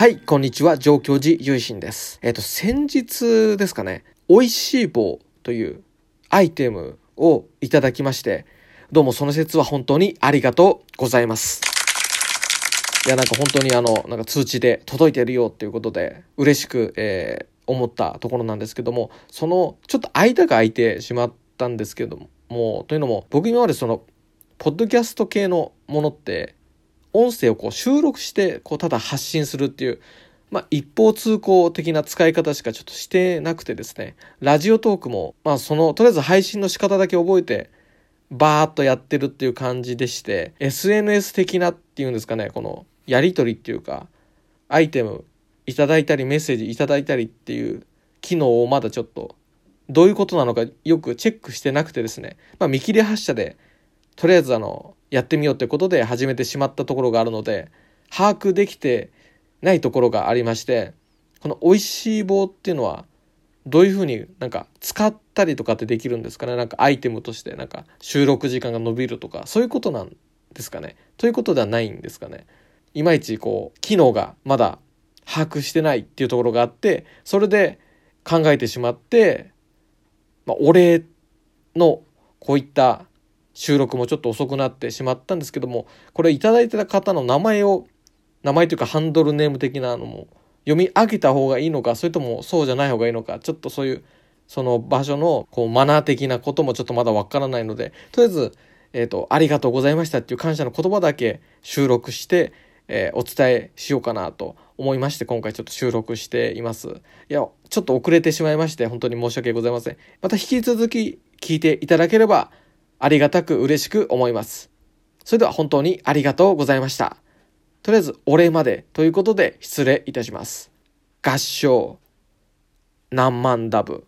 はい、こんにちは、上京寺ゆいしんです。えっ、ー、と、先日ですかね、美味しい棒というアイテムをいただきまして、どうもその説は本当にありがとうございます。いや、なんか本当にあの、なんか通知で届いてるよっていうことで、嬉しく、えー、思ったところなんですけども、その、ちょっと間が空いてしまったんですけども、もうというのも、僕今までその、ポッドキャスト系のものって、音声をこう収録してこうただ発信するっていう、まあ、一方通行的な使い方しかちょっとしてなくてですねラジオトークも、まあ、そのとりあえず配信の仕方だけ覚えてバーッとやってるっていう感じでして SNS 的なっていうんですかねこのやり取りっていうかアイテムいただいたりメッセージいただいたりっていう機能をまだちょっとどういうことなのかよくチェックしてなくてですね、まあ、見切り発車でとりあえずあのやってみようということで始めてしまったところがあるので把握できてないところがありましてこの美味しい棒っていうのはどういうふうになんか使ったりとかってできるんですかね？なんかアイテムとしてなんか収録時間が伸びるとかそういうことなんですかね？ということではないんですかね？いまいちこう機能がまだ把握してないっていうところがあってそれで考えてしまって、まあ、お礼のこういった収録もちょっと遅くなってしまったんですけども、これいいてた方の名前を、名前というかハンドルネーム的なのも読み上げた方がいいのか、それともそうじゃない方がいいのか、ちょっとそういう、その場所のこうマナー的なこともちょっとまだわからないので、とりあえず、えっ、ー、と、ありがとうございましたっていう感謝の言葉だけ収録して、えー、お伝えしようかなと思いまして、今回ちょっと収録しています。いや、ちょっと遅れてしまいまして、本当に申し訳ございません。また引き続き聞いていただければ、ありがたく嬉しく思います。それでは本当にありがとうございました。とりあえずお礼までということで失礼いたします。合唱何万ダブ